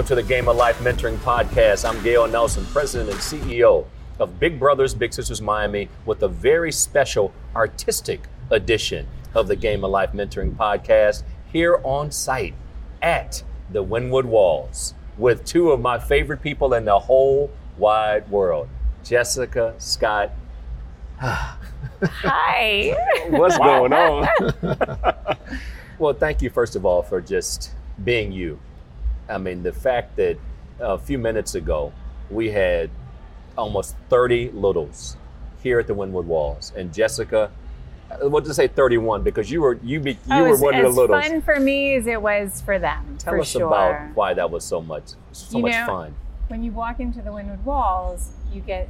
welcome to the Game of Life Mentoring Podcast. I'm Gale Nelson, President and CEO of Big Brothers Big Sisters Miami, with a very special artistic edition of the Game of Life Mentoring Podcast here on site at the Wynwood Walls with two of my favorite people in the whole wide world, Jessica Scott. Hi. What's going on? well, thank you, first of all, for just being you. I mean, the fact that a few minutes ago we had almost 30 littles here at the Wynwood Walls, and Jessica, uh, what to say 31 because you were you be, you oh, were one of the littles. fun for me as it was for them. Tell for us sure. about why that was so much so You much know, fun. When you walk into the Wynwood Walls, you get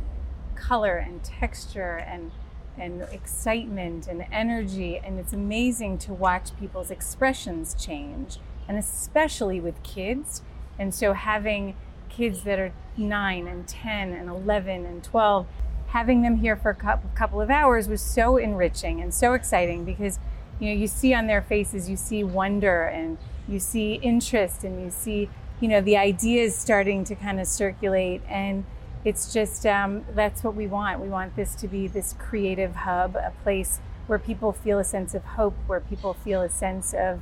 color and texture and and excitement and energy, and it's amazing to watch people's expressions change, and especially with kids. And so having kids that are nine and 10 and 11 and 12, having them here for a couple of hours was so enriching and so exciting because you know you see on their faces you see wonder and you see interest and you see you know the ideas starting to kind of circulate and it's just um, that's what we want we want this to be this creative hub a place where people feel a sense of hope where people feel a sense of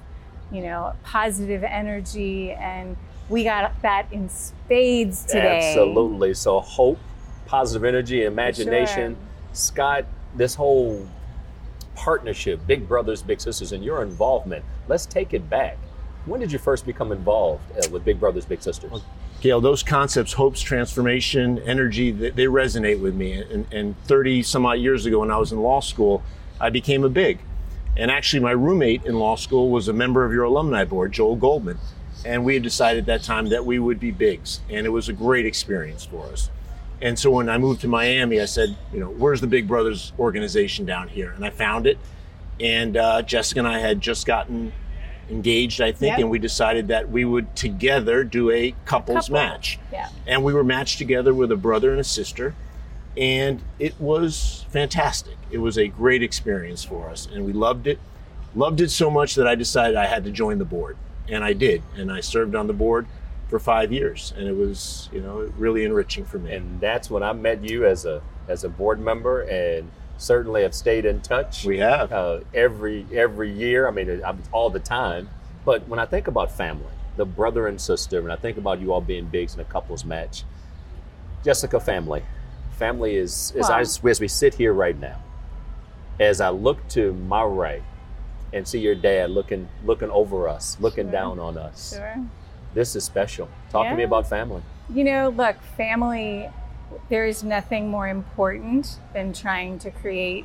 you know positive energy and we got that in spades today Absolutely. So hope, positive energy, imagination. Sure. Scott, this whole partnership, Big Brothers Big Sisters, and your involvement. Let's take it back. When did you first become involved uh, with Big Brothers Big Sisters? Gale, those concepts, hopes, transformation, energy, they, they resonate with me. And, and 30 some odd years ago, when I was in law school, I became a big. And actually, my roommate in law school was a member of your alumni board, Joel Goldman. And we had decided at that time that we would be bigs. And it was a great experience for us. And so when I moved to Miami, I said, you know, where's the Big Brothers organization down here? And I found it. And uh, Jessica and I had just gotten engaged, I think, Yep. and we decided that we would together do a couples Couple. match yeah and we were matched together with a brother and a sister and it was fantastic it was a great experience for us and we loved it loved it so much that i decided i had to join the board and i did and i served on the board for five years and it was you know really enriching for me And that's when I met you as a as a board member, and certainly have stayed in touch. we have uh, every every year. I mean, all the time. But when I think about family, the brother and sister, and I think about you all being bigs in a couples match, Jessica, family, family is as, I, Wow. as we sit here right now. As I look to my right and see your dad looking looking over us, looking Sure. down on us, sure this is special. Talk to me about family. You know, look, family, there is nothing more important than trying to create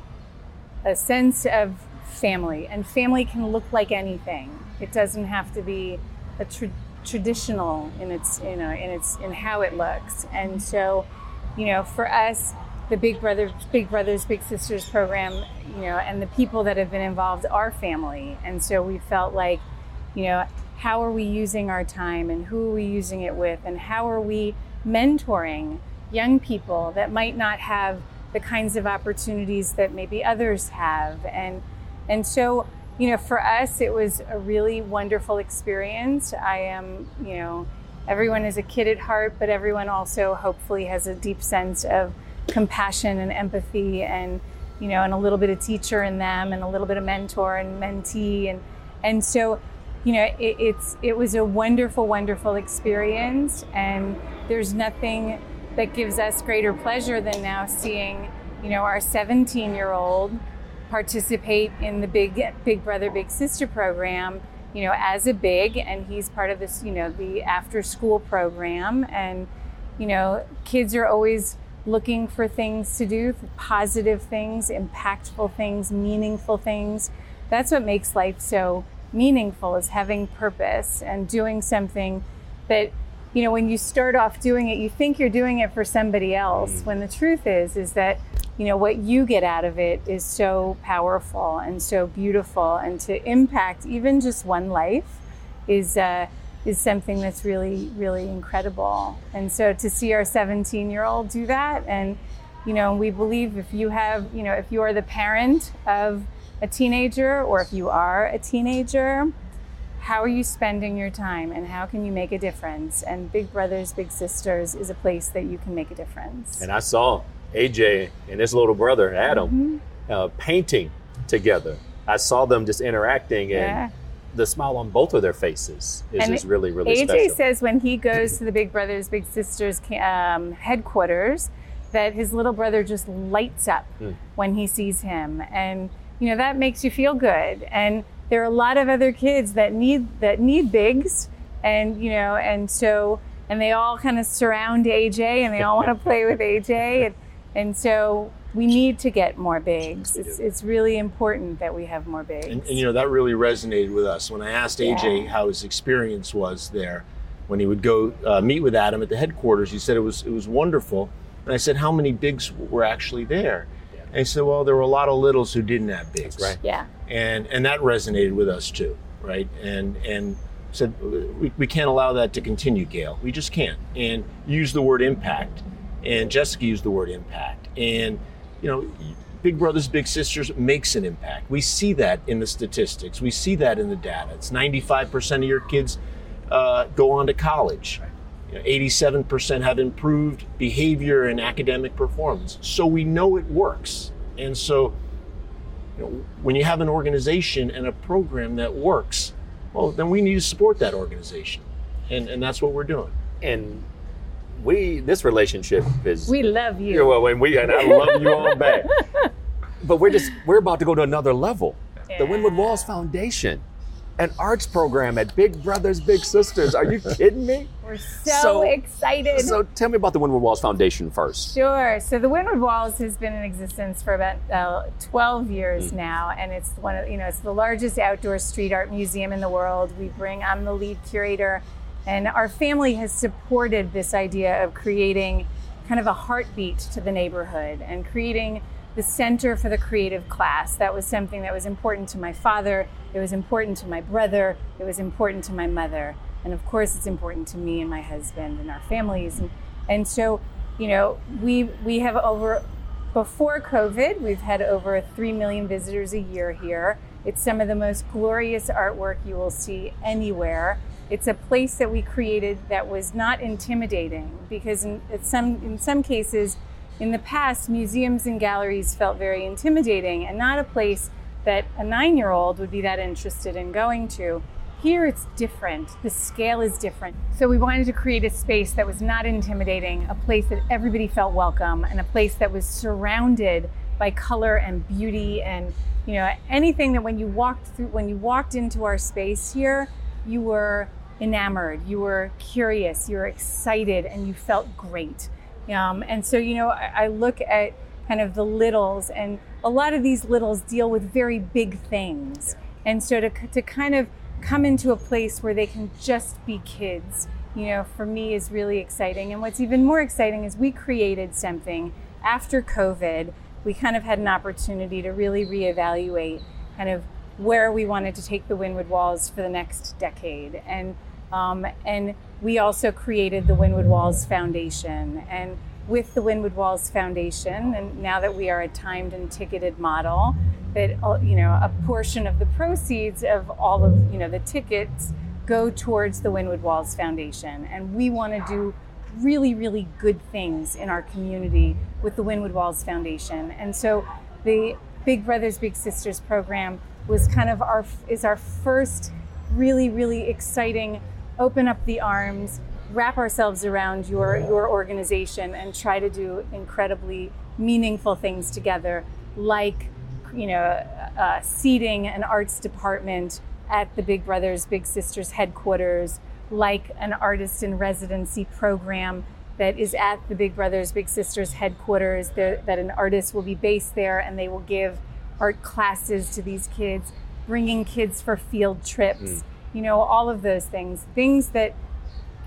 a sense of family. And family can look like anything. It doesn't have to be a tra- traditional in its, you know, in its, in how it looks. And so, you know, for us, the Big Brothers, Big Brothers, Big Sisters program, you know, and the people that have been involved are family. And so we felt like, you know, how are we using our time and who are we using it with? And how are we mentoring young people that might not have the kinds of opportunities that maybe others have? And and so you know for us it was a really wonderful experience. I am you know everyone is a kid at heart but everyone also hopefully has a deep sense of compassion and empathy and you know and a little bit of teacher in them and a little bit of mentor and mentee. And and so you know it, it's it was a wonderful wonderful experience. And there's nothing that gives us greater pleasure than now seeing you know our 17 year old participate in the big big brother big sister program you know as a big and he's part of this you know the after school program. And you know kids are always looking for things to do positive things impactful things meaningful things. That's what makes life so meaningful is having purpose and doing something that you know when you start off doing it you think you're doing it for somebody else mm. when the truth is is that you know what you get out of it is so powerful and so beautiful and to impact even just one life is uh, is something that's really really incredible and so to see our 17 year old do that and you know we believe if you have you know if you are the parent of a teenager or if you are a teenager how are you spending your time and how can you make a difference? And Big Brothers Big Sisters is a place that you can make a difference. And I saw AJ and his little brother Adam Mm-hmm. uh, painting together. I saw them just interacting, and Yeah. the smile on both of their faces is And just really, really AJ special. says when he goes to the Big Brothers Big Sisters um, headquarters that his little brother just lights up Hmm. when he sees him, and you know that makes you feel good. And there are a lot of other kids that need that need bigs, and you know, and so and they all kind of surround AJ, and they all want to play with AJ, and and so. We need to get more bigs. we It's, it's really important that we have more bigs. And, and you know that really resonated with us when I asked AJ Yeah. how his experience was there. When he would go uh, meet with Adam at the headquarters, he said it was it was wonderful. And I said, how many bigs were actually there? Yeah. And he said, well, there were a lot of littles who didn't have bigs. right. yeah. And and that resonated with us too, right? And and said we, we can't allow that to continue, Gale. We just can't. And use the word impact. And Jessica used the word impact. And you know, Big Brothers Big Sisters makes an impact. We see that in the statistics. We see that in the data. It's 95% of your kids uh, go on to college. You know, 87% have improved behavior and academic performance. So we know it works. And so you know, when you have an organization and a program that works, well, then we need to support that organization. And, and that's what we're doing. And we, this relationship is We love you. Yeah, well, and we and I love you all back. But we're just we're about to go to another level. The Wynwood Walls Foundation, an arts program at Big Brothers Big Sisters. Are you kidding me? We're so, So- excited. So tell me about the Wynwood Walls Foundation first. Sure. So the Wynwood Walls has been in existence for about uh, 12 years Mm. now, and it's one of you know it's the largest outdoor street art museum in the world. We bring I'm the lead curator, and our family has supported this idea of creating kind of a heartbeat to the neighborhood and creating the center for the creative class. That was something that was important to my father. It was important to my brother. It was important to my mother. And of course, it's important to me and my husband and our families. And, and so, you know, we, we have over, before COVID, we've had over 3 million visitors a year here. It's some of the most glorious artwork you will see anywhere. It's a place that we created that was not intimidating because in, some, in some cases, in the past, museums and galleries felt very intimidating and not a place that a nine year old would be that interested in going to. Here it's different. The scale is different. So we wanted to create a space that was not intimidating, a place that everybody felt welcome, and a place that was surrounded by color and beauty and you know anything that when you walked through when you walked into our space here, you were enamored, you were curious, you were excited, and you felt great. Um, and so, you know, I, I look at kind of the littles, and a lot of these littles deal with very big things. And so to, to kind of come into a place where they can just be kids, you know, for me is really exciting. And what's even more exciting is we created something after COVID. We kind of had an opportunity to really reevaluate kind of where we wanted to take the Wynwood Walls for the next decade. And um, and we also created the Wynwood Walls Foundation. And with the Wynwood Walls Foundation, and now that we are a timed and ticketed model, that you know a portion of the proceeds of all of you know the tickets go towards the Wynwood Walls Foundation, and we want to do really really good things in our community with the Wynwood Walls Foundation. And so the Big Brothers Big Sisters program was kind of our is our first really really exciting open up the arms wrap ourselves around your your organization and try to do incredibly meaningful things together like you know uh, seating an arts department at the big brothers big sisters headquarters like an artist in residency program that is at the big brothers big sisters headquarters that an artist will be based there and they will give art classes to these kids bringing kids for field trips you know all of those things things that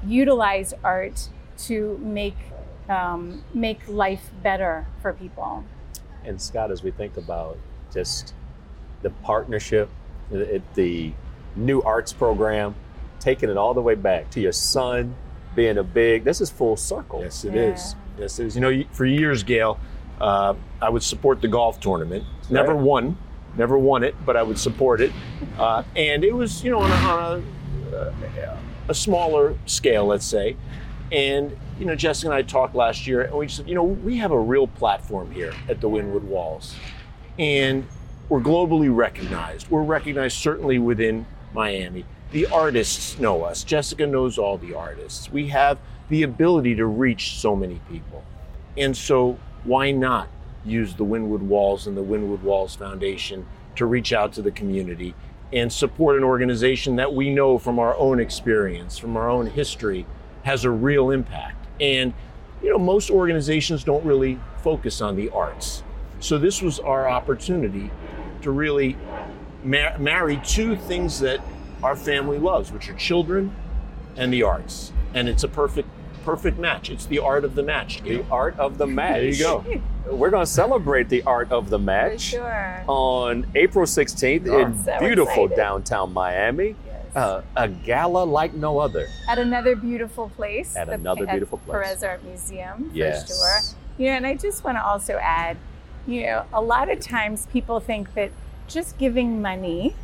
utilize art to make um, make life better for people. And Scott, as we think about just the partnership, the new arts program, taking it all the way back to your son being a big, this is full circle. Yes, it Yeah. is. Yes, it is. You know, for years, Gale, uh, I would support the golf tournament. Never won, Never won it, but I would support it. Uh, and it was, you know, on a, on a, a smaller scale, let's say. And you know, Jessica and I talked last year, and we said, you know, we have a real platform here at the Wynwood Walls, and we're globally recognized. We're recognized certainly within Miami. The artists know us. Jessica knows all the artists. We have the ability to reach so many people. And so, why not use the Wynwood Walls and the Wynwood Walls Foundation to reach out to the community and support an organization that we know from our own experience, from our own history, has a real impact? And, you know, most organizations don't really focus on the arts. So, this was our opportunity to really mar- marry two things that our family loves, which are children and the arts. And it's a perfect perfect match. It's the art of the match. The art of the match. There you go. We're going to celebrate the art of the match For sure. on April 16th in So beautiful excited. downtown Miami. Yes. Uh, a gala like no other. At another beautiful place. At the- another beautiful place. Perez Art Museum, Yes. for sure. You know, and I just want to also add, you know, a lot of times people think that just giving money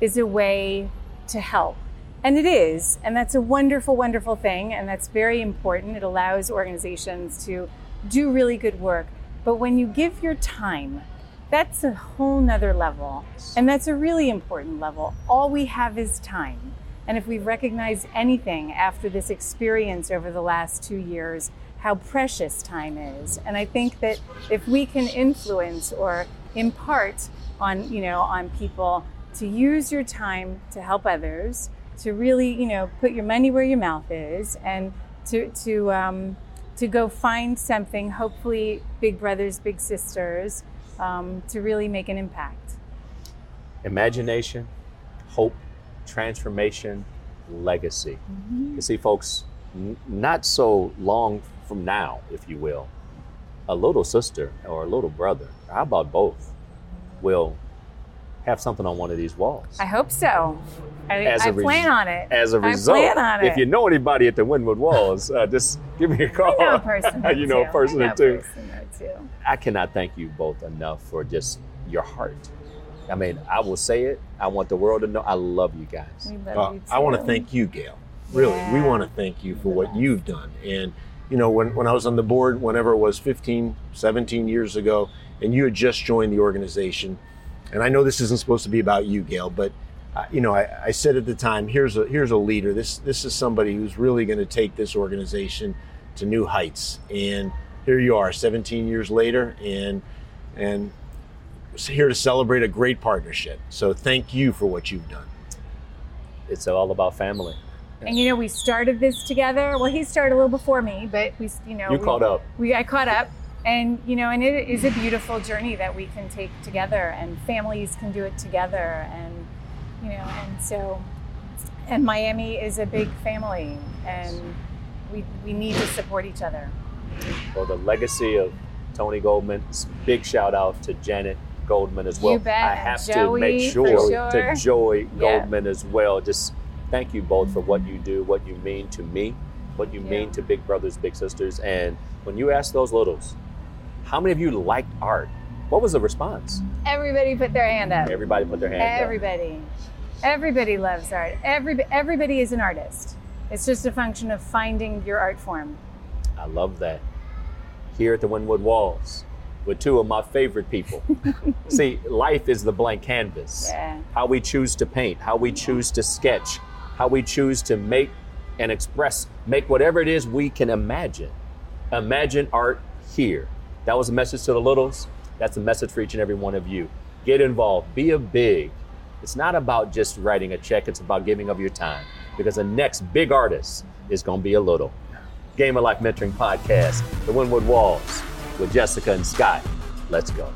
is a way to help. And it is. And that's a wonderful, wonderful thing. And that's very important. It allows organizations to do really good work. But when you give your time, that's a whole nother level. And that's a really important level. All we have is time. And if we've recognized anything after this experience over the last two years, how precious time is. And I think that if we can influence or impart on, you know, on people to use your time to help others, to really, you know, put your money where your mouth is, and to to um, to go find something. Hopefully, big brothers, big sisters, um, to really make an impact. Imagination, hope, transformation, legacy. You see, folks, n- not so long from now, if you will, a little sister or a little brother, how about both, will have something on one of these walls. I hope so. I, As a I res- plan on it. As a result, plan on if you know anybody at the Wynwood Walls, uh, just give me a call. I know a person. you know two. a person I or know a two. person or two. I cannot thank you both enough for just your heart. I mean, I will say it. I want the world to know I love you guys. We love Uh, you I want to thank you, Gale. Really, we want to thank you for what you've done. And, you know, when, when I was on the board, whenever it was 15, 17 years ago, and you had just joined the organization, and I know this isn't supposed to be about you, Gale, but, uh, you know, I, I said at the time, here's a, here's a leader. This, this is somebody who's really going to take this organization to new heights. And here you are, 17 years later, and, and here to celebrate a great partnership. So thank you for what you've done. It's all about family. And you know, we started this together. Well, he started a little before me, but we, you know, You we, caught up. We I caught up, and you know, and it is a beautiful journey that we can take together, and families can do it together, and you know, and so, and Miami is a big family, and we we need to support each other. well the legacy of Tony Goldman, big shout out to Janet Goldman as well. You bet. I have to Joey, make sure, sure. to Yeah. Goldman as well. Just thank you both for what you do, what you mean to me, what you Yeah. mean to big brothers, big sisters. And when you ask those littles, how many of you liked art? What was the response? Everybody put their hand up. Everybody put their hand up. Everybody. Everybody loves art. Every, everybody is an artist. It's just a function of finding your art form. I love that. Here at the Wynwood Walls, with two of my favorite people. See, life is the blank canvas. Yeah. How we choose to paint, how we choose to sketch, how we choose to make and express, make whatever it is we can imagine. Imagine art here. That was a message to the littles. That's a message for each and every one of you. Get involved, be a big. It's not about just writing a check, it's about giving of your time because the next big artist is going to be a little. Game of Life Mentoring Podcast, The Wynwood Walls with Jessica and Scott. Let's go.